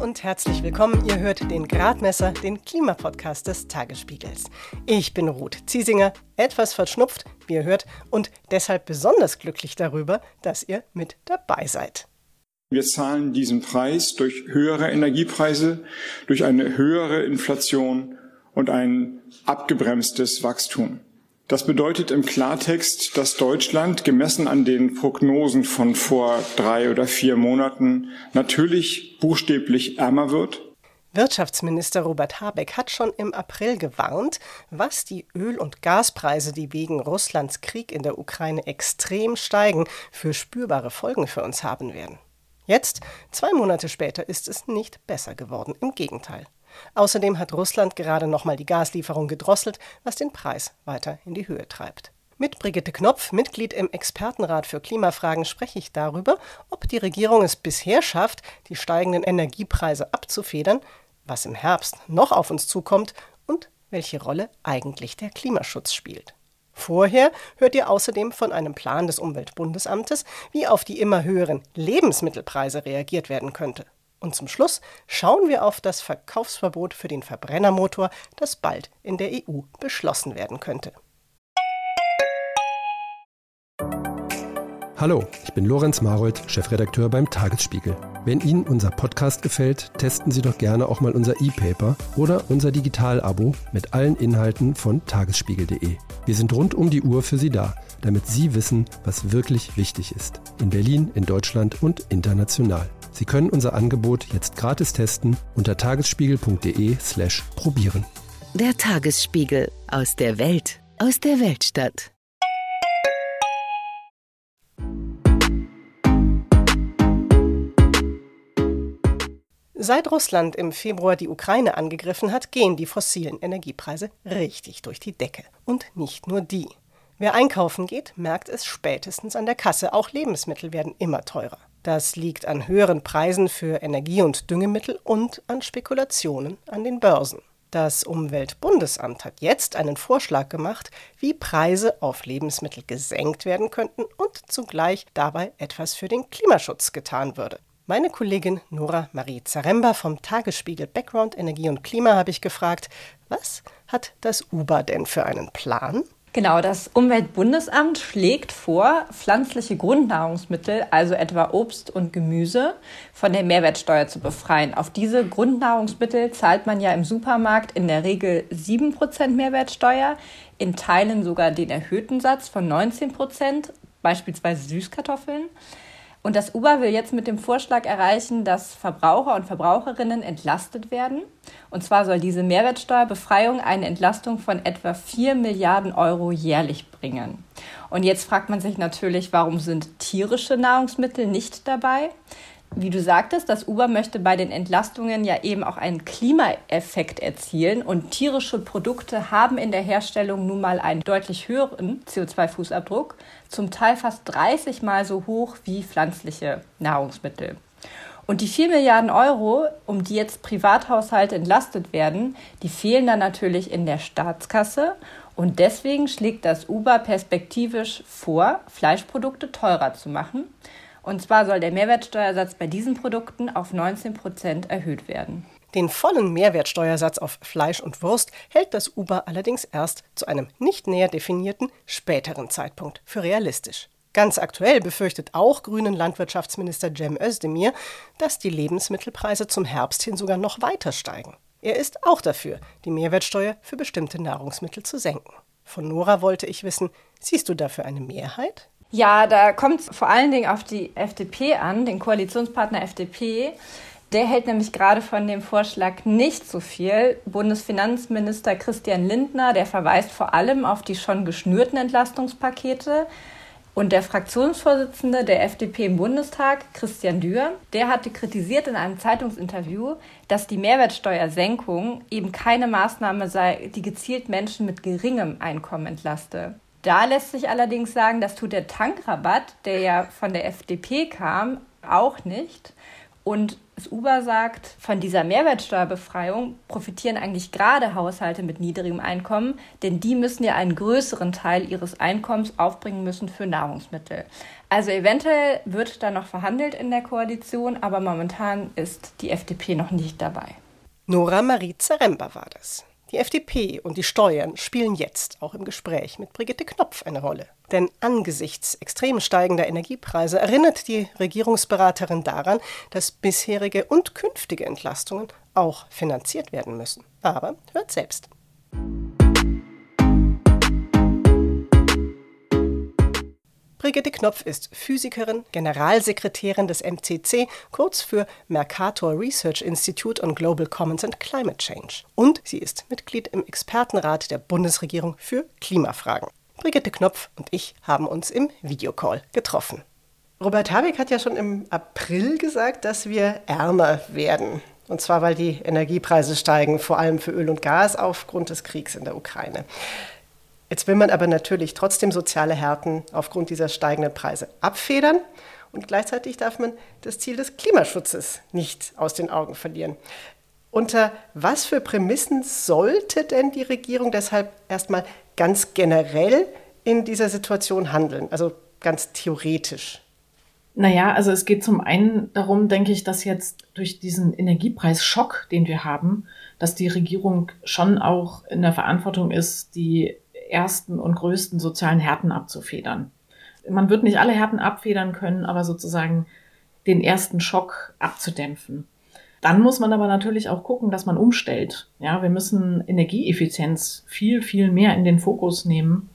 und herzlich willkommen. Ihr hört den Gradmesser, den Klimapodcast des Tagesspiegels. Ich bin Ruth Ziesinger, etwas verschnupft, wie ihr hört, und deshalb besonders glücklich darüber, dass ihr mit dabei seid. Wir zahlen diesen Preis durch höhere Energiepreise, durch eine höhere Inflation und ein abgebremstes Wachstum. Das bedeutet im Klartext, dass Deutschland gemessen an den Prognosen von vor drei oder vier Monaten natürlich buchstäblich ärmer wird. Wirtschaftsminister Robert Habeck hat schon im April gewarnt, was die Öl- und Gaspreise, die wegen Russlands Krieg in der Ukraine extrem steigen, für spürbare Folgen für uns haben werden. Jetzt, zwei Monate später, ist es nicht besser geworden. Im Gegenteil. Außerdem hat Russland gerade nochmal die Gaslieferung gedrosselt, was den Preis weiter in die Höhe treibt. Mit Brigitte Knopf, Mitglied im Expertenrat für Klimafragen, spreche ich darüber, ob die Regierung es bisher schafft, die steigenden Energiepreise abzufedern, was im Herbst noch auf uns zukommt und welche Rolle eigentlich der Klimaschutz spielt. Vorher hört ihr außerdem von einem Plan des Umweltbundesamtes, wie auf die immer höheren Lebensmittelpreise reagiert werden könnte. Und zum Schluss schauen wir auf das Verkaufsverbot für den Verbrennermotor, das bald in der EU beschlossen werden könnte. Hallo, ich bin Lorenz Marold, Chefredakteur beim Tagesspiegel. Wenn Ihnen unser Podcast gefällt, testen Sie doch gerne auch mal unser E-Paper oder unser Digital-Abo mit allen Inhalten von tagesspiegel.de. Wir sind rund um die Uhr für Sie da, damit Sie wissen, was wirklich wichtig ist. In Berlin, in Deutschland und international. Sie können unser Angebot jetzt gratis testen unter tagesspiegel.de/slash probieren. Der Tagesspiegel aus der Welt, aus der Weltstadt. Seit Russland im Februar die Ukraine angegriffen hat, gehen die fossilen Energiepreise richtig durch die Decke. Und nicht nur die. Wer einkaufen geht, merkt es spätestens an der Kasse. Auch Lebensmittel werden immer teurer. Das liegt an höheren Preisen für Energie- und Düngemittel und an Spekulationen an den Börsen. Das Umweltbundesamt hat jetzt einen Vorschlag gemacht, wie Preise auf Lebensmittel gesenkt werden könnten und zugleich dabei etwas für den Klimaschutz getan würde. Meine Kollegin Nora Marie Zaremba vom Tagesspiegel Background Energie und Klima habe ich gefragt, was hat das UBA denn für einen Plan? Genau, das Umweltbundesamt schlägt vor, pflanzliche Grundnahrungsmittel, also etwa Obst und Gemüse, von der Mehrwertsteuer zu befreien. Auf diese Grundnahrungsmittel zahlt man ja im Supermarkt in der Regel 7% Mehrwertsteuer, in Teilen sogar den erhöhten Satz von 19%, beispielsweise Süßkartoffeln. Und das UBA will jetzt mit dem Vorschlag erreichen, dass Verbraucher und Verbraucherinnen entlastet werden. Und zwar soll diese Mehrwertsteuerbefreiung eine Entlastung von etwa 4 Milliarden Euro jährlich bringen. Und jetzt fragt man sich natürlich, warum sind tierische Nahrungsmittel nicht dabei? Wie du sagtest, das Uber möchte bei den Entlastungen ja eben auch einen Klimaeffekt erzielen und tierische Produkte haben in der Herstellung nun mal einen deutlich höheren CO2-Fußabdruck, zum Teil fast 30 mal so hoch wie pflanzliche Nahrungsmittel. Und die 4 Milliarden Euro, um die jetzt Privathaushalte entlastet werden, die fehlen dann natürlich in der Staatskasse. Und deswegen schlägt das Uber perspektivisch vor, Fleischprodukte teurer zu machen. Und zwar soll der Mehrwertsteuersatz bei diesen Produkten auf 19 Prozent erhöht werden. Den vollen Mehrwertsteuersatz auf Fleisch und Wurst hält das Uber allerdings erst zu einem nicht näher definierten späteren Zeitpunkt für realistisch. Ganz aktuell befürchtet auch grünen Landwirtschaftsminister Cem Özdemir, dass die Lebensmittelpreise zum Herbst hin sogar noch weiter steigen. Er ist auch dafür, die Mehrwertsteuer für bestimmte Nahrungsmittel zu senken. Von Nora wollte ich wissen, siehst du dafür eine Mehrheit? Ja, da kommt es vor allen Dingen auf die FDP an, den Koalitionspartner FDP. Der hält nämlich gerade von dem Vorschlag nicht so viel. Bundesfinanzminister Christian Lindner, der verweist vor allem auf die schon geschnürten Entlastungspakete. Und der Fraktionsvorsitzende der FDP im Bundestag, Christian Dürr, der hatte kritisiert in einem Zeitungsinterview, dass die Mehrwertsteuersenkung eben keine Maßnahme sei, die gezielt Menschen mit geringem Einkommen entlaste. Da lässt sich allerdings sagen, das tut der Tankrabatt, der ja von der FDP kam, auch nicht. Und das Uber sagt, von dieser Mehrwertsteuerbefreiung profitieren eigentlich gerade Haushalte mit niedrigem Einkommen, denn die müssen ja einen größeren Teil ihres Einkommens aufbringen müssen für Nahrungsmittel. Also eventuell wird da noch verhandelt in der Koalition, aber momentan ist die FDP noch nicht dabei. Nora Marie Zaremba war das. Die FDP und die Steuern spielen jetzt auch im Gespräch mit Brigitte Knopf eine Rolle. Denn angesichts extrem steigender Energiepreise erinnert die Regierungsberaterin daran, dass bisherige und künftige Entlastungen auch finanziert werden müssen. Aber hört selbst. Brigitte Knopf ist Physikerin, Generalsekretärin des MCC, kurz für Mercator Research Institute on Global Commons and Climate Change. Und sie ist Mitglied im Expertenrat der Bundesregierung für Klimafragen. Brigitte Knopf und ich haben uns im Videocall getroffen. Robert Habeck hat ja schon im April gesagt, dass wir ärmer werden. Und zwar, weil die Energiepreise steigen, vor allem für Öl und Gas aufgrund des Kriegs in der Ukraine. Jetzt will man aber natürlich trotzdem soziale Härten aufgrund dieser steigenden Preise abfedern. Und gleichzeitig darf man das Ziel des Klimaschutzes nicht aus den Augen verlieren. Unter was für Prämissen sollte denn die Regierung deshalb erstmal ganz generell in dieser Situation handeln? Also ganz theoretisch. Naja, also es geht zum einen darum, denke ich, dass jetzt durch diesen Energiepreisschock, den wir haben, dass die Regierung schon auch in der Verantwortung ist, die ersten und größten sozialen Härten abzufedern. Man wird nicht alle Härten abfedern können, aber sozusagen den ersten Schock abzudämpfen. Dann muss man aber natürlich auch gucken, dass man umstellt. Ja, wir müssen Energieeffizienz viel, viel mehr in den Fokus nehmen.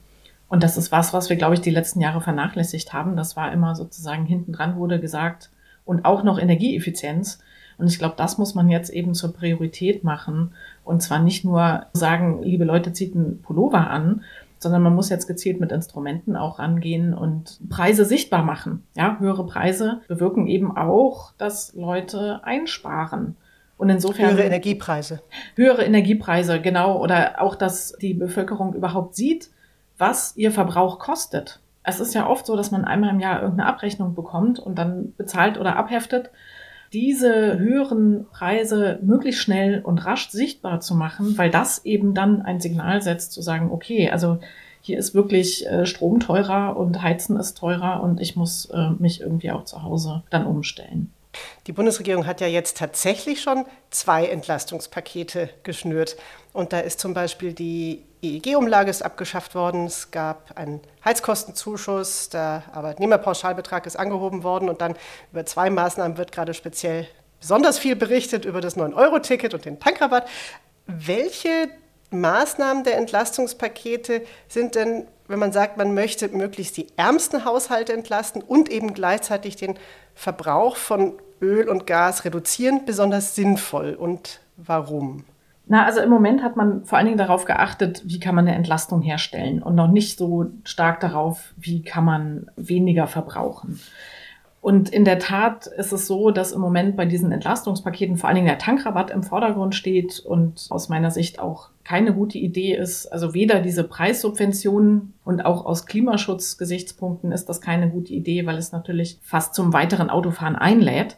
Und das ist was, was wir, glaube ich, die letzten Jahre vernachlässigt haben. Das war immer sozusagen hinten dran wurde gesagt und auch noch Energieeffizienz. Und ich glaube, das muss man jetzt eben zur Priorität machen. Und zwar nicht nur sagen, liebe Leute, zieht einen Pullover an, sondern man muss jetzt gezielt mit Instrumenten auch rangehen und Preise sichtbar machen. Ja, höhere Preise bewirken eben auch, dass Leute einsparen. Und insofern. Höhere Energiepreise. Höhere Energiepreise, genau. Oder auch, dass die Bevölkerung überhaupt sieht, was ihr Verbrauch kostet. Es ist ja oft so, dass man einmal im Jahr irgendeine Abrechnung bekommt und dann bezahlt oder abheftet diese höheren Preise möglichst schnell und rasch sichtbar zu machen, weil das eben dann ein Signal setzt, zu sagen, okay, also hier ist wirklich äh, Strom teurer und Heizen ist teurer und ich muss äh, mich irgendwie auch zu Hause dann umstellen. Die Bundesregierung hat ja jetzt tatsächlich schon zwei Entlastungspakete geschnürt. Und da ist zum Beispiel die EEG-Umlage abgeschafft worden. Es gab einen Heizkostenzuschuss, der Arbeitnehmerpauschalbetrag ist angehoben worden. Und dann über zwei Maßnahmen wird gerade speziell besonders viel berichtet über das 9-Euro-Ticket und den Tankrabatt. Welche Maßnahmen der Entlastungspakete sind denn, wenn man sagt, man möchte möglichst die ärmsten Haushalte entlasten und eben gleichzeitig den Verbrauch von Öl und Gas reduzieren, besonders sinnvoll und warum? Na, also im Moment hat man vor allen Dingen darauf geachtet, wie kann man eine Entlastung herstellen und noch nicht so stark darauf, wie kann man weniger verbrauchen. Und in der Tat ist es so, dass im Moment bei diesen Entlastungspaketen vor allen Dingen der Tankrabatt im Vordergrund steht und aus meiner Sicht auch keine gute Idee ist. Also weder diese Preissubventionen und auch aus Klimaschutzgesichtspunkten ist das keine gute Idee, weil es natürlich fast zum weiteren Autofahren einlädt.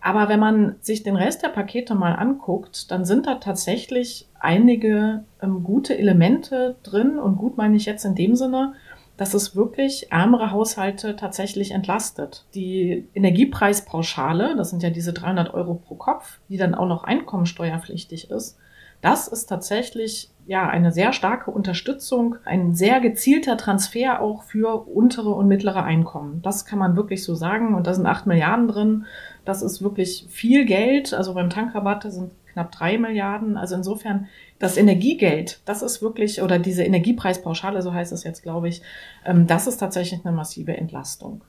Aber wenn man sich den Rest der Pakete mal anguckt, dann sind da tatsächlich einige ähm, gute Elemente drin. Und gut meine ich jetzt in dem Sinne, dass es wirklich ärmere Haushalte tatsächlich entlastet. Die Energiepreispauschale, das sind ja diese 300 Euro pro Kopf, die dann auch noch einkommensteuerpflichtig ist, das ist tatsächlich ja eine sehr starke Unterstützung, ein sehr gezielter Transfer auch für untere und mittlere Einkommen. Das kann man wirklich so sagen. Und da sind acht Milliarden drin. Das ist wirklich viel Geld. Also beim Tankrabatt sind knapp drei Milliarden. Also insofern das Energiegeld, das ist wirklich, oder diese Energiepreispauschale, so heißt es jetzt, glaube ich, ähm, das ist tatsächlich eine massive Entlastung.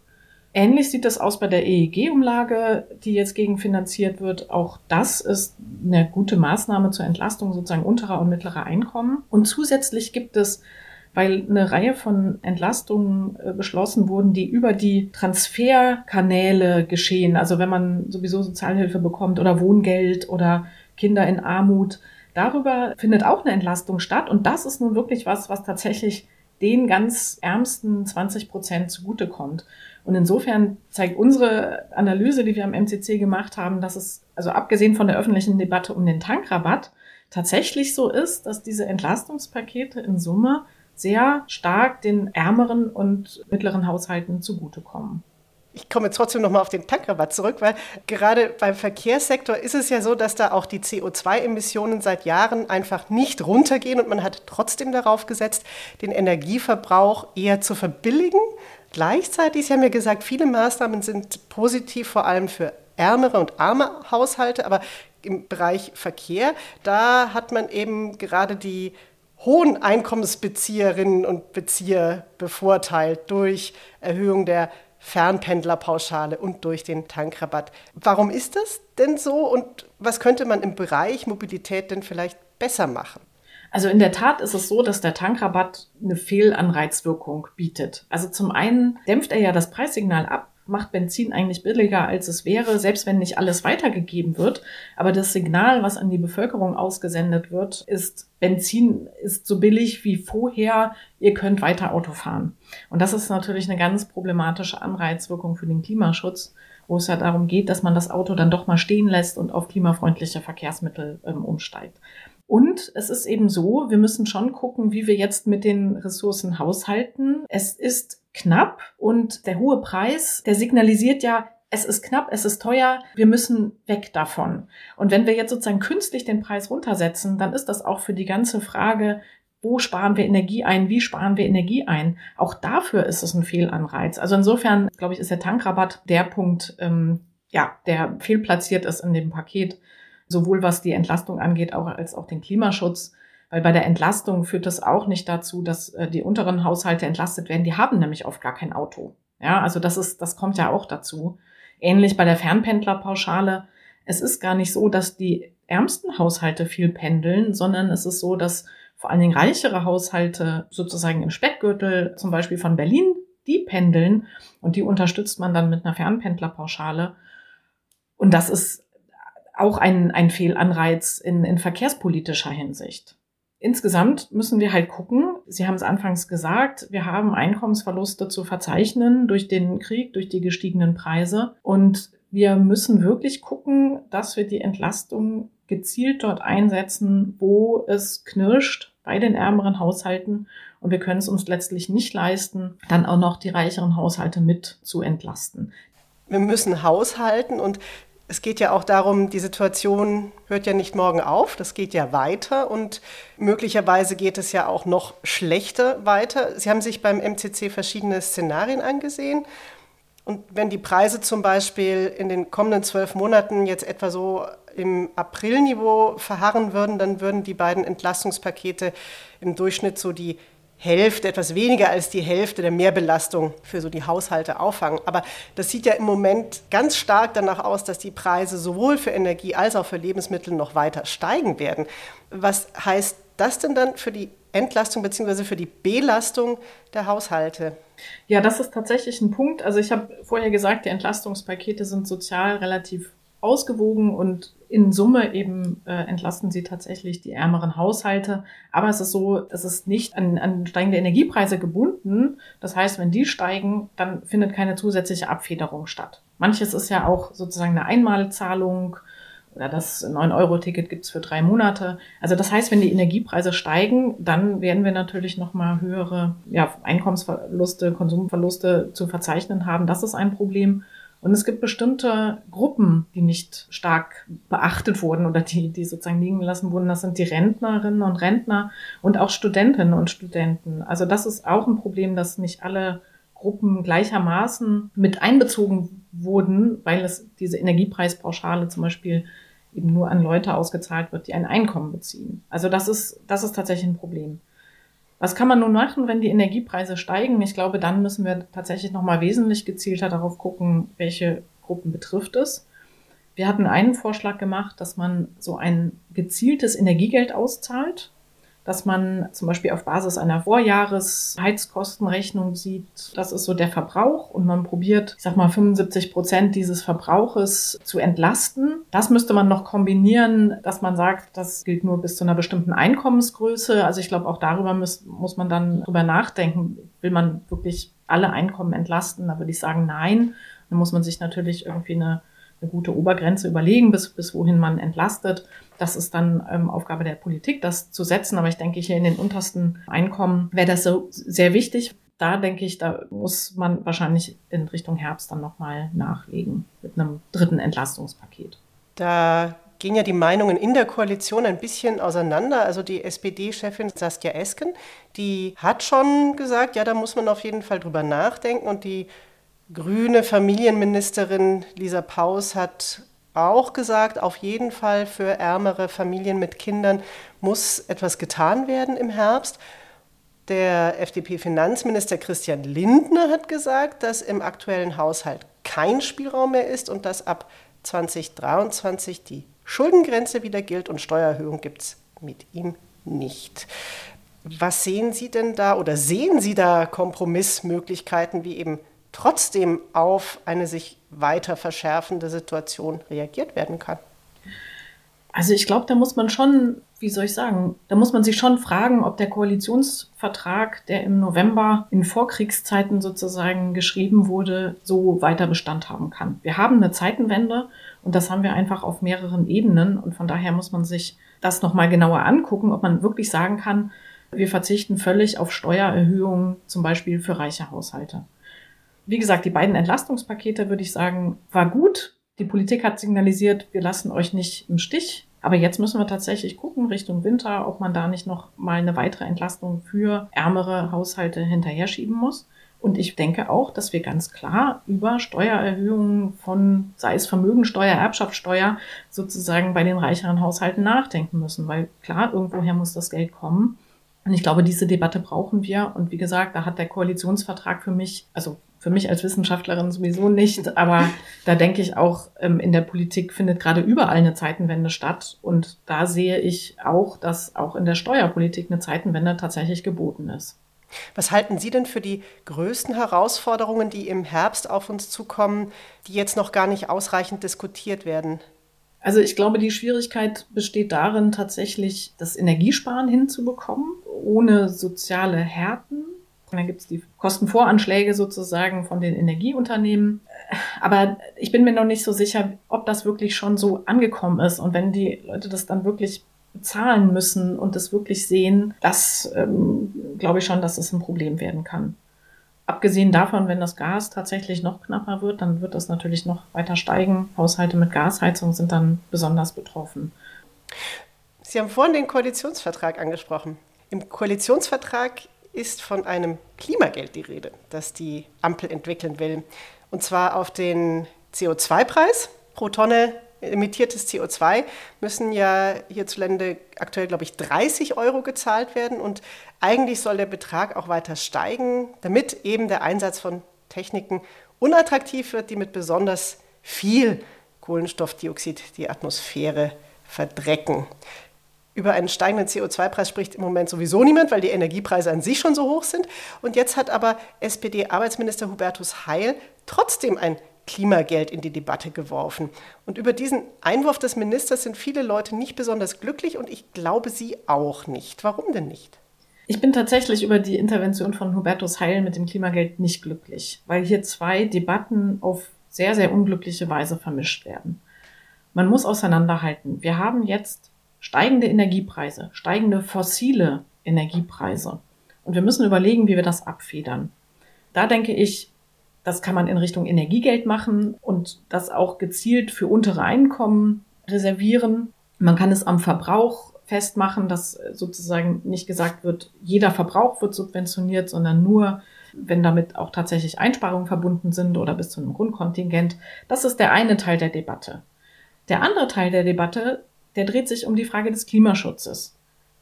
Ähnlich sieht es aus bei der EEG-Umlage, die jetzt gegenfinanziert wird. Auch das ist eine gute Maßnahme zur Entlastung sozusagen unterer und mittlerer Einkommen. Und zusätzlich gibt es, weil eine Reihe von Entlastungen äh, beschlossen wurden, die über die Transferkanäle geschehen, also wenn man sowieso Sozialhilfe bekommt oder Wohngeld oder Kinder in Armut, darüber findet auch eine Entlastung statt. Und das ist nun wirklich was, was tatsächlich den ganz ärmsten 20 Prozent zugutekommt. Und insofern zeigt unsere Analyse, die wir am MCC gemacht haben, dass es, also abgesehen von der öffentlichen Debatte um den Tankrabatt, tatsächlich so ist, dass diese Entlastungspakete in Summe sehr stark den ärmeren und mittleren Haushalten zugutekommen. Ich komme trotzdem nochmal auf den Tankrabatt zurück, weil gerade beim Verkehrssektor ist es ja so, dass da auch die CO2-Emissionen seit Jahren einfach nicht runtergehen und man hat trotzdem darauf gesetzt, den Energieverbrauch eher zu verbilligen. Gleichzeitig, Sie haben ja gesagt, viele Maßnahmen sind positiv, vor allem für ärmere und arme Haushalte, aber im Bereich Verkehr, da hat man eben gerade die hohen Einkommensbezieherinnen und Bezieher bevorteilt durch Erhöhung der Fernpendlerpauschale und durch den Tankrabatt. Warum ist das denn so und was könnte man im Bereich Mobilität denn vielleicht besser machen? Also in der Tat ist es so, dass der Tankrabatt eine Fehlanreizwirkung bietet. Also zum einen dämpft er ja das Preissignal ab, macht Benzin eigentlich billiger, als es wäre, selbst wenn nicht alles weitergegeben wird. Aber das Signal, was an die Bevölkerung ausgesendet wird, ist, Benzin ist so billig wie vorher, ihr könnt weiter Auto fahren. Und das ist natürlich eine ganz problematische Anreizwirkung für den Klimaschutz, wo es ja darum geht, dass man das Auto dann doch mal stehen lässt und auf klimafreundliche Verkehrsmittel ähm, umsteigt. Und es ist eben so, wir müssen schon gucken, wie wir jetzt mit den Ressourcen haushalten. Es ist knapp und der hohe Preis, der signalisiert ja, es ist knapp, es ist teuer, wir müssen weg davon. Und wenn wir jetzt sozusagen künstlich den Preis runtersetzen, dann ist das auch für die ganze Frage, wo sparen wir Energie ein, wie sparen wir Energie ein, auch dafür ist es ein Fehlanreiz. Also insofern, glaube ich, ist der Tankrabatt der Punkt, ähm, ja, der fehlplatziert ist in dem Paket, sowohl was die Entlastung angeht, auch als auch den Klimaschutz. Weil bei der Entlastung führt das auch nicht dazu, dass äh, die unteren Haushalte entlastet werden. Die haben nämlich oft gar kein Auto. Ja, also das ist, das kommt ja auch dazu. Ähnlich bei der Fernpendlerpauschale. Es ist gar nicht so, dass die ärmsten Haushalte viel pendeln, sondern es ist so, dass vor allen Dingen reichere Haushalte sozusagen im Speckgürtel, zum Beispiel von Berlin, die pendeln und die unterstützt man dann mit einer Fernpendlerpauschale. Und das ist auch ein, ein Fehlanreiz in, in verkehrspolitischer Hinsicht. Insgesamt müssen wir halt gucken, Sie haben es anfangs gesagt, wir haben Einkommensverluste zu verzeichnen durch den Krieg, durch die gestiegenen Preise. Und wir müssen wirklich gucken, dass wir die Entlastung gezielt dort einsetzen, wo es knirscht bei den ärmeren Haushalten. Und wir können es uns letztlich nicht leisten, dann auch noch die reicheren Haushalte mit zu entlasten. Wir müssen haushalten und es geht ja auch darum, die Situation hört ja nicht morgen auf, das geht ja weiter und möglicherweise geht es ja auch noch schlechter weiter. Sie haben sich beim MCC verschiedene Szenarien angesehen. Und wenn die Preise zum Beispiel in den kommenden zwölf Monaten jetzt etwa so im Aprilniveau verharren würden, dann würden die beiden Entlastungspakete im Durchschnitt so die Hälfte, etwas weniger als die Hälfte der Mehrbelastung für so die Haushalte auffangen. Aber das sieht ja im Moment ganz stark danach aus, dass die Preise sowohl für Energie als auch für Lebensmittel noch weiter steigen werden. Was heißt das denn dann für die Entlastung bzw. für die Belastung der Haushalte? Ja, das ist tatsächlich ein Punkt. Also ich habe vorher gesagt, die Entlastungspakete sind sozial relativ ausgewogen und in Summe eben äh, entlasten sie tatsächlich die ärmeren Haushalte. Aber es ist so, es ist nicht an, an steigende Energiepreise gebunden. Das heißt, wenn die steigen, dann findet keine zusätzliche Abfederung statt. Manches ist ja auch sozusagen eine Einmalzahlung oder das 9-Euro-Ticket gibt's für drei Monate. Also das heißt, wenn die Energiepreise steigen, dann werden wir natürlich nochmal höhere ja, Einkommensverluste, Konsumverluste zu verzeichnen haben. Das ist ein Problem. Und es gibt bestimmte Gruppen, die nicht stark beachtet wurden oder die, die sozusagen liegen gelassen wurden. Das sind die Rentnerinnen und Rentner und auch Studentinnen und Studenten. Also das ist auch ein Problem, dass nicht alle Gruppen gleichermaßen mit einbezogen wurden, weil es diese Energiepreispauschale zum Beispiel eben nur an Leute ausgezahlt wird, die ein Einkommen beziehen. Also das ist, das ist tatsächlich ein Problem. Was kann man nun machen, wenn die Energiepreise steigen? Ich glaube, dann müssen wir tatsächlich nochmal wesentlich gezielter darauf gucken, welche Gruppen betrifft es. Wir hatten einen Vorschlag gemacht, dass man so ein gezieltes Energiegeld auszahlt. Dass man zum Beispiel auf Basis einer Vorjahresheizkostenrechnung sieht, das ist so der Verbrauch und man probiert, ich sag mal, 75 Prozent dieses Verbrauches zu entlasten. Das müsste man noch kombinieren, dass man sagt, das gilt nur bis zu einer bestimmten Einkommensgröße. Also ich glaube, auch darüber muss, muss man dann drüber nachdenken. Will man wirklich alle Einkommen entlasten? Da würde ich sagen, nein. Dann muss man sich natürlich irgendwie eine eine gute Obergrenze überlegen, bis, bis wohin man entlastet. Das ist dann ähm, Aufgabe der Politik, das zu setzen. Aber ich denke, hier in den untersten Einkommen wäre das so sehr wichtig. Da denke ich, da muss man wahrscheinlich in Richtung Herbst dann nochmal nachlegen mit einem dritten Entlastungspaket. Da gehen ja die Meinungen in der Koalition ein bisschen auseinander. Also die SPD-Chefin Saskia Esken, die hat schon gesagt, ja, da muss man auf jeden Fall drüber nachdenken. Und die grüne Familienministerin Lisa Paus hat auch gesagt, auf jeden Fall für ärmere Familien mit Kindern muss etwas getan werden im Herbst. Der FDP-Finanzminister Christian Lindner hat gesagt, dass im aktuellen Haushalt kein Spielraum mehr ist und dass ab 2023 die Schuldengrenze wieder gilt und Steuererhöhung gibt es mit ihm nicht. Was sehen Sie denn da oder sehen Sie da Kompromissmöglichkeiten wie eben trotzdem auf eine sich weiter verschärfende Situation reagiert werden kann? Also ich glaube, da muss man schon, wie soll ich sagen, da muss man sich schon fragen, ob der Koalitionsvertrag, der im November in Vorkriegszeiten sozusagen geschrieben wurde, so weiter Bestand haben kann. Wir haben eine Zeitenwende und das haben wir einfach auf mehreren Ebenen und von daher muss man sich das nochmal genauer angucken, ob man wirklich sagen kann, wir verzichten völlig auf Steuererhöhungen, zum Beispiel für reiche Haushalte wie gesagt, die beiden Entlastungspakete, würde ich sagen, war gut. Die Politik hat signalisiert, wir lassen euch nicht im Stich. Aber jetzt müssen wir tatsächlich gucken Richtung Winter, ob man da nicht noch mal eine weitere Entlastung für ärmere Haushalte hinterher schieben muss. Und ich denke auch, dass wir ganz klar über Steuererhöhungen von, sei es Vermögensteuer, Erbschaftssteuer, sozusagen bei den reicheren Haushalten nachdenken müssen. Weil klar, irgendwoher muss das Geld kommen. Und ich glaube, diese Debatte brauchen wir. Und wie gesagt, da hat der Koalitionsvertrag für mich, also für mich als Wissenschaftlerin sowieso nicht, aber da denke ich auch, ähm, in der Politik findet gerade überall eine Zeitenwende statt. Und da sehe ich auch, dass auch in der Steuerpolitik eine Zeitenwende tatsächlich geboten ist. Was halten Sie denn für die größten Herausforderungen, die im Herbst auf uns zukommen, die jetzt noch gar nicht ausreichend diskutiert werden? Also ich glaube, die Schwierigkeit besteht darin, tatsächlich das Energiesparen hinzubekommen, ohne soziale Härten und dann gibt es die Kostenvoranschläge sozusagen von den Energieunternehmen. Aber ich bin mir noch nicht so sicher, ob das wirklich schon so angekommen ist. Und wenn die Leute das dann wirklich bezahlen müssen und das wirklich sehen, das ähm, glaube ich schon, dass es ein Problem werden kann. Abgesehen davon, wenn das Gas tatsächlich noch knapper wird, dann wird das natürlich noch weiter steigen. Haushalte mit Gasheizung sind dann besonders betroffen. Sie haben vorhin den Koalitionsvertrag angesprochen. Im Koalitionsvertrag ist von einem Klimageld die Rede, das die Ampel entwickeln will. Und zwar auf den CO2-Preis pro Tonne emittiertes CO2 müssen ja hierzulande aktuell, glaube ich, 30 Euro gezahlt werden. Und eigentlich soll der Betrag auch weiter steigen, damit eben der Einsatz von Techniken unattraktiv wird, die mit besonders viel Kohlenstoffdioxid die Atmosphäre verdrecken. Über einen steigenden CO2-Preis spricht im Moment sowieso niemand, weil die Energiepreise an sich schon so hoch sind. Und jetzt hat aber SPD-Arbeitsminister Hubertus Heil trotzdem ein Klimageld in die Debatte geworfen. Und über diesen Einwurf des Ministers sind viele Leute nicht besonders glücklich und ich glaube, Sie auch nicht. Warum denn nicht? Ich bin tatsächlich über die Intervention von Hubertus Heil mit dem Klimageld nicht glücklich, weil hier zwei Debatten auf sehr, sehr unglückliche Weise vermischt werden. Man muss auseinanderhalten. Wir haben jetzt steigende Energiepreise, steigende fossile Energiepreise. Und wir müssen überlegen, wie wir das abfedern. Da denke ich, das kann man in Richtung Energiegeld machen und das auch gezielt für untere Einkommen reservieren. Man kann es am Verbrauch festmachen, dass sozusagen nicht gesagt wird, jeder Verbrauch wird subventioniert, sondern nur, wenn damit auch tatsächlich Einsparungen verbunden sind oder bis zu einem Grundkontingent. Das ist der eine Teil der Debatte. Der andere Teil der Debatte der dreht sich um die Frage des Klimaschutzes.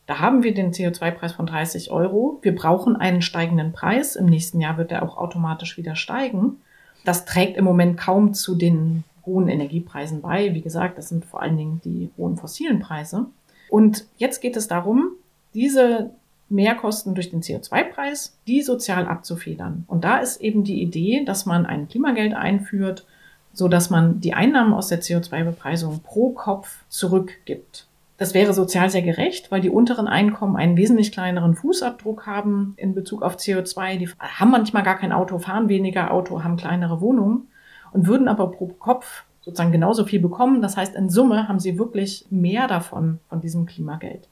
Da haben wir den CO2-Preis von 30 Euro. Wir brauchen einen steigenden Preis. Im nächsten Jahr wird er auch automatisch wieder steigen. Das trägt im Moment kaum zu den hohen Energiepreisen bei. Wie gesagt, das sind vor allen Dingen die hohen fossilen Preise. Und jetzt geht es darum, diese Mehrkosten durch den CO2-Preis, die sozial abzufedern. Und da ist eben die Idee, dass man ein Klimageld einführt, so dass man die Einnahmen aus der CO2-Bepreisung pro Kopf zurückgibt. Das wäre sozial sehr gerecht, weil die unteren Einkommen einen wesentlich kleineren Fußabdruck haben in Bezug auf CO2. Die haben manchmal gar kein Auto, fahren weniger Auto, haben kleinere Wohnungen und würden aber pro Kopf sozusagen genauso viel bekommen. Das heißt, in Summe haben sie wirklich mehr davon, von diesem Klimageld.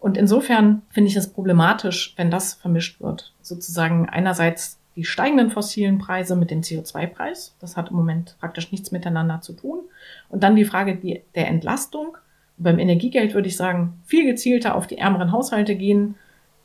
Und insofern finde ich es problematisch, wenn das vermischt wird. Sozusagen einerseits die steigenden fossilen Preise mit dem CO2-Preis. Das hat im Moment praktisch nichts miteinander zu tun. Und dann die Frage der Entlastung. beim Energiegeld würde ich sagen, viel gezielter auf die ärmeren Haushalte gehen.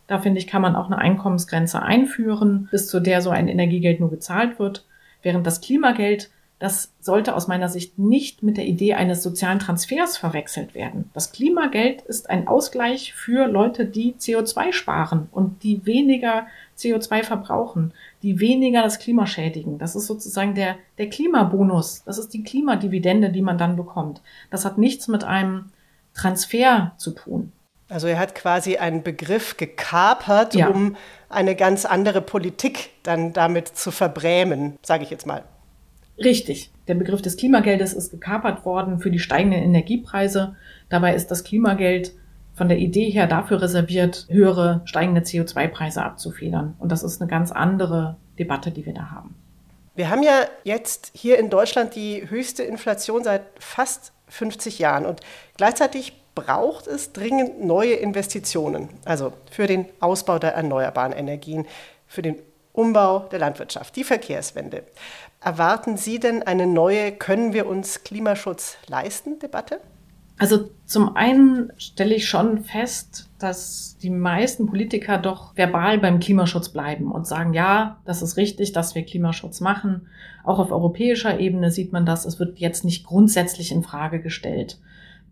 Da finde ich, kann man auch eine Einkommensgrenze einführen, bis zu der so ein Energiegeld nur gezahlt wird. Während das Klimageld das sollte aus meiner Sicht nicht mit der Idee eines sozialen Transfers verwechselt werden. Das Klimageld ist ein Ausgleich für Leute, die CO2 sparen und die weniger CO2 verbrauchen, die weniger das Klima schädigen. Das ist sozusagen der, der Klimabonus. Das ist die Klimadividende, die man dann bekommt. Das hat nichts mit einem Transfer zu tun. Also er hat quasi einen Begriff gekapert, ja. um eine ganz andere Politik dann damit zu verbrämen, sage ich jetzt mal. Richtig. Der Begriff des Klimageldes ist gekapert worden für die steigenden Energiepreise. Dabei ist das Klimageld von der Idee her dafür reserviert, höhere steigende CO2-Preise abzufedern. Und das ist eine ganz andere Debatte, die wir da haben. Wir haben ja jetzt hier in Deutschland die höchste Inflation seit fast 50 Jahren und gleichzeitig braucht es dringend neue Investitionen, also für den Ausbau der erneuerbaren Energien, für den Umbau der Landwirtschaft, die Verkehrswende. Erwarten Sie denn eine neue Können wir uns Klimaschutz leisten Debatte? Also zum einen stelle ich schon fest, dass die meisten Politiker doch verbal beim Klimaschutz bleiben und sagen, ja, das ist richtig, dass wir Klimaschutz machen. Auch auf europäischer Ebene sieht man das. Es wird jetzt nicht grundsätzlich in Frage gestellt.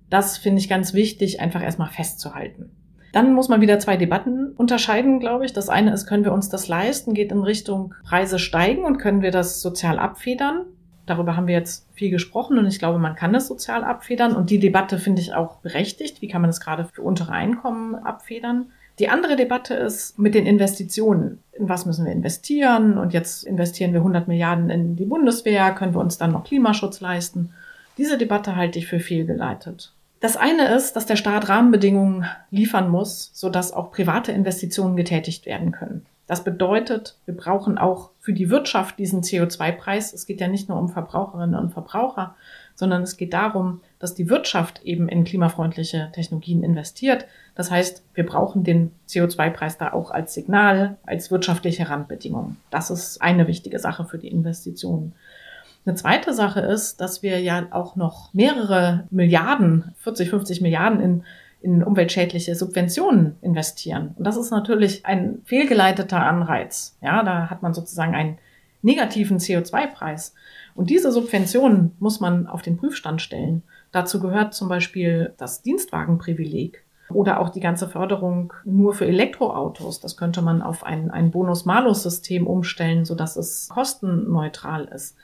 Das finde ich ganz wichtig, einfach erstmal festzuhalten. Dann muss man wieder zwei Debatten unterscheiden, glaube ich. Das eine ist, können wir uns das leisten, geht in Richtung Preise steigen und können wir das sozial abfedern. Darüber haben wir jetzt viel gesprochen und ich glaube, man kann das sozial abfedern. Und die Debatte finde ich auch berechtigt. Wie kann man das gerade für untere Einkommen abfedern? Die andere Debatte ist mit den Investitionen. In was müssen wir investieren? Und jetzt investieren wir 100 Milliarden in die Bundeswehr. Können wir uns dann noch Klimaschutz leisten? Diese Debatte halte ich für fehlgeleitet. Das eine ist, dass der Staat Rahmenbedingungen liefern muss, sodass auch private Investitionen getätigt werden können. Das bedeutet, wir brauchen auch für die Wirtschaft diesen CO2-Preis. Es geht ja nicht nur um Verbraucherinnen und Verbraucher, sondern es geht darum, dass die Wirtschaft eben in klimafreundliche Technologien investiert. Das heißt, wir brauchen den CO2-Preis da auch als Signal, als wirtschaftliche Randbedingung. Das ist eine wichtige Sache für die Investitionen. Eine zweite Sache ist, dass wir ja auch noch mehrere Milliarden, 40, 50 Milliarden in in umweltschädliche Subventionen investieren. Und das ist natürlich ein fehlgeleiteter Anreiz. Ja, da hat man sozusagen einen negativen CO2-Preis. Und diese Subventionen muss man auf den Prüfstand stellen. Dazu gehört zum Beispiel das Dienstwagenprivileg oder auch die ganze Förderung nur für Elektroautos. Das könnte man auf ein, ein Bonus-Malus-System umstellen, sodass es kostenneutral ist.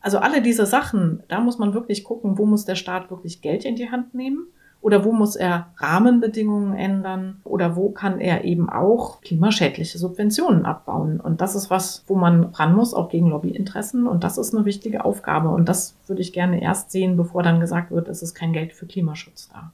Also alle diese Sachen, da muss man wirklich gucken, wo muss der Staat wirklich Geld in die Hand nehmen oder wo muss er Rahmenbedingungen ändern oder wo kann er eben auch klimaschädliche Subventionen abbauen. Und das ist was, wo man ran muss, auch gegen Lobbyinteressen. Und das ist eine wichtige Aufgabe. Und das würde ich gerne erst sehen, bevor dann gesagt wird, es ist kein Geld für Klimaschutz da.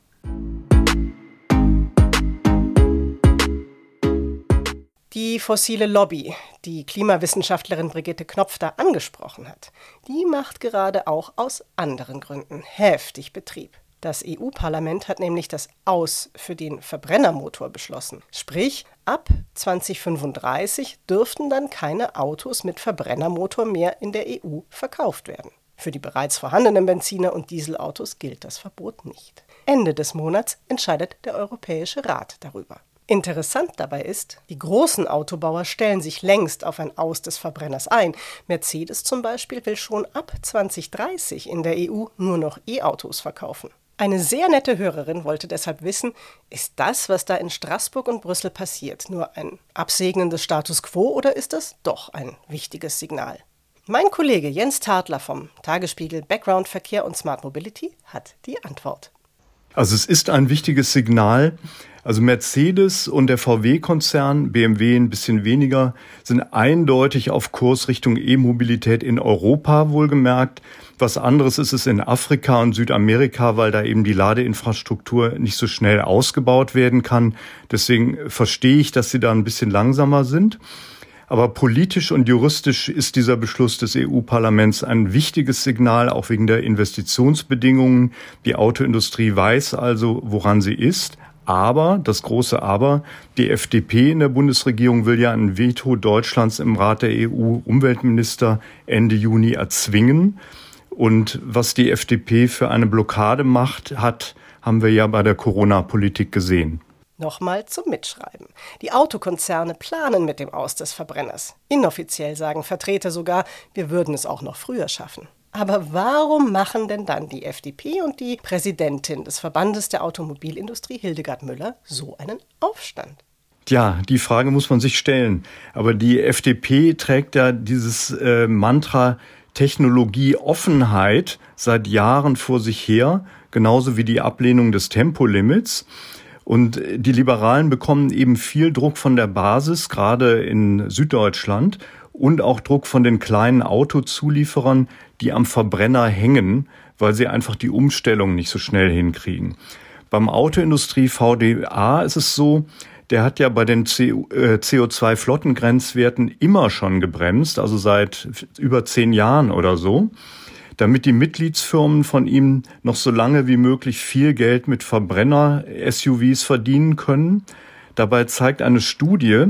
Die fossile Lobby, die Klimawissenschaftlerin Brigitte Knopf da angesprochen hat, die macht gerade auch aus anderen Gründen heftig Betrieb. Das EU-Parlament hat nämlich das Aus für den Verbrennermotor beschlossen. Sprich, ab 2035 dürften dann keine Autos mit Verbrennermotor mehr in der EU verkauft werden. Für die bereits vorhandenen Benziner- und Dieselautos gilt das Verbot nicht. Ende des Monats entscheidet der Europäische Rat darüber. Interessant dabei ist, die großen Autobauer stellen sich längst auf ein Aus des Verbrenners ein. Mercedes zum Beispiel will schon ab 2030 in der EU nur noch E-Autos verkaufen. Eine sehr nette Hörerin wollte deshalb wissen, ist das, was da in Straßburg und Brüssel passiert, nur ein Absegnen des Status quo oder ist das doch ein wichtiges Signal? Mein Kollege Jens Tadler vom Tagesspiegel Background Verkehr und Smart Mobility hat die Antwort. Also es ist ein wichtiges Signal. Also Mercedes und der VW-Konzern, BMW ein bisschen weniger, sind eindeutig auf Kurs Richtung E-Mobilität in Europa wohlgemerkt. Was anderes ist es in Afrika und Südamerika, weil da eben die Ladeinfrastruktur nicht so schnell ausgebaut werden kann. Deswegen verstehe ich, dass sie da ein bisschen langsamer sind. Aber politisch und juristisch ist dieser Beschluss des EU-Parlaments ein wichtiges Signal, auch wegen der Investitionsbedingungen. Die Autoindustrie weiß also, woran sie ist. Aber, das große Aber, die FDP in der Bundesregierung will ja ein Veto Deutschlands im Rat der EU-Umweltminister Ende Juni erzwingen. Und was die FDP für eine Blockade macht, hat, haben wir ja bei der Corona-Politik gesehen. Nochmal zum Mitschreiben. Die Autokonzerne planen mit dem Aus des Verbrenners. Inoffiziell sagen Vertreter sogar, wir würden es auch noch früher schaffen. Aber warum machen denn dann die FDP und die Präsidentin des Verbandes der Automobilindustrie, Hildegard Müller, so einen Aufstand? Ja, die Frage muss man sich stellen. Aber die FDP trägt ja dieses äh, Mantra Technologieoffenheit seit Jahren vor sich her, genauso wie die Ablehnung des Tempolimits. Und die Liberalen bekommen eben viel Druck von der Basis, gerade in Süddeutschland, und auch Druck von den kleinen Autozulieferern, die am Verbrenner hängen, weil sie einfach die Umstellung nicht so schnell hinkriegen. Beim Autoindustrie VDA ist es so, der hat ja bei den CO2-Flottengrenzwerten äh, immer schon gebremst, also seit über zehn Jahren oder so, damit die Mitgliedsfirmen von ihm noch so lange wie möglich viel Geld mit Verbrenner-SUVs verdienen können. Dabei zeigt eine Studie,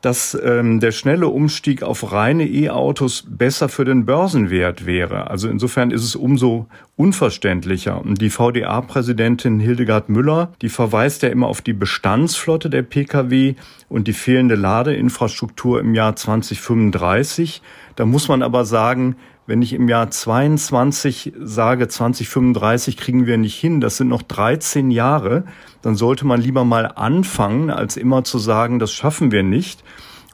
dass ähm, der schnelle Umstieg auf reine E-Autos besser für den Börsenwert wäre. Also insofern ist es umso unverständlicher. Und die VDA-Präsidentin Hildegard Müller, die verweist ja immer auf die Bestandsflotte der Pkw und die fehlende Ladeinfrastruktur im Jahr 2035. Da muss man aber sagen, wenn ich im Jahr 22 sage, 2035 kriegen wir nicht hin, das sind noch 13 Jahre, dann sollte man lieber mal anfangen, als immer zu sagen, das schaffen wir nicht.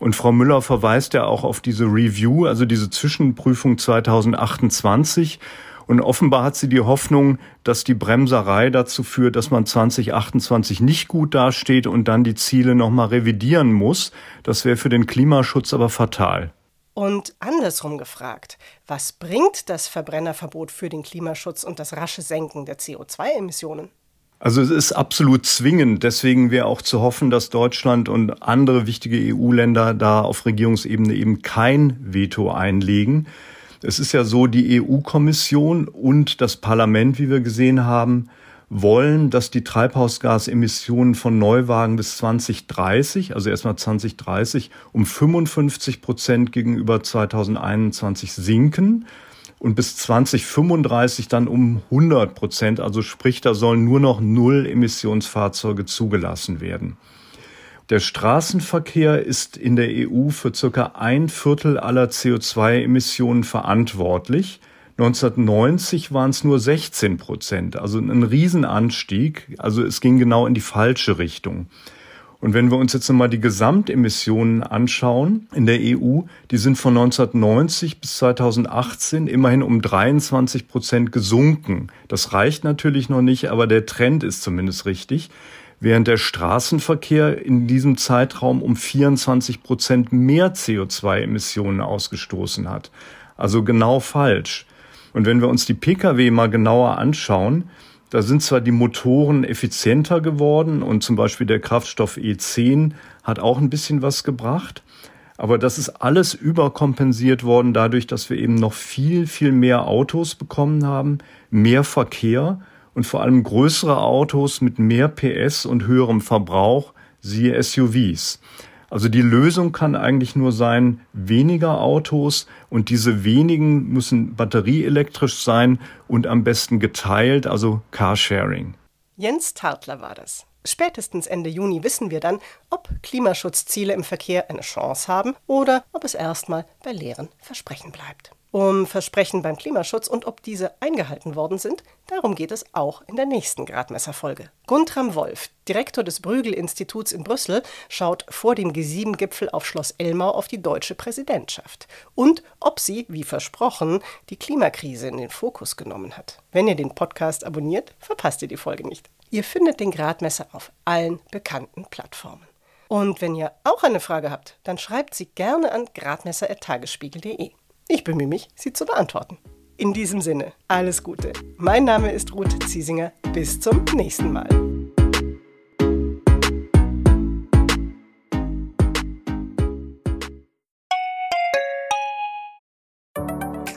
Und Frau Müller verweist ja auch auf diese Review, also diese Zwischenprüfung 2028. Und offenbar hat sie die Hoffnung, dass die Bremserei dazu führt, dass man 2028 nicht gut dasteht und dann die Ziele nochmal revidieren muss. Das wäre für den Klimaschutz aber fatal. Und andersrum gefragt, was bringt das Verbrennerverbot für den Klimaschutz und das rasche Senken der CO2-Emissionen? Also es ist absolut zwingend. Deswegen wäre auch zu hoffen, dass Deutschland und andere wichtige EU-Länder da auf Regierungsebene eben kein Veto einlegen. Es ist ja so, die EU-Kommission und das Parlament, wie wir gesehen haben, wollen, dass die Treibhausgasemissionen von Neuwagen bis 2030, also erstmal 2030, um 55 Prozent gegenüber 2021 sinken und bis 2035 dann um 100 Prozent. Also sprich, da sollen nur noch Null Emissionsfahrzeuge zugelassen werden. Der Straßenverkehr ist in der EU für circa ein Viertel aller CO2-Emissionen verantwortlich. 1990 waren es nur 16 Prozent, also ein Riesenanstieg. Also es ging genau in die falsche Richtung. Und wenn wir uns jetzt mal die Gesamtemissionen anschauen in der EU, die sind von 1990 bis 2018 immerhin um 23 Prozent gesunken. Das reicht natürlich noch nicht, aber der Trend ist zumindest richtig. Während der Straßenverkehr in diesem Zeitraum um 24 Prozent mehr CO2-Emissionen ausgestoßen hat. Also genau falsch. Und wenn wir uns die Pkw mal genauer anschauen, da sind zwar die Motoren effizienter geworden und zum Beispiel der Kraftstoff E10 hat auch ein bisschen was gebracht, aber das ist alles überkompensiert worden dadurch, dass wir eben noch viel, viel mehr Autos bekommen haben, mehr Verkehr und vor allem größere Autos mit mehr PS und höherem Verbrauch, siehe SUVs. Also die Lösung kann eigentlich nur sein, weniger Autos und diese wenigen müssen batterieelektrisch sein und am besten geteilt, also Carsharing. Jens Tartler war das. Spätestens Ende Juni wissen wir dann, ob Klimaschutzziele im Verkehr eine Chance haben oder ob es erstmal bei leeren Versprechen bleibt. Um Versprechen beim Klimaschutz und ob diese eingehalten worden sind, darum geht es auch in der nächsten Gradmesserfolge. Guntram Wolf, Direktor des Brügel-Instituts in Brüssel, schaut vor dem G7-Gipfel auf Schloss Elmau auf die deutsche Präsidentschaft und ob sie, wie versprochen, die Klimakrise in den Fokus genommen hat. Wenn ihr den Podcast abonniert, verpasst ihr die Folge nicht. Ihr findet den Gradmesser auf allen bekannten Plattformen. Und wenn ihr auch eine Frage habt, dann schreibt sie gerne an gradmesser.tagesspiegel.de. Ich bemühe mich, sie zu beantworten. In diesem Sinne, alles Gute. Mein Name ist Ruth Ziesinger. Bis zum nächsten Mal.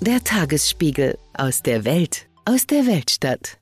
Der Tagesspiegel aus der Welt, aus der Weltstadt.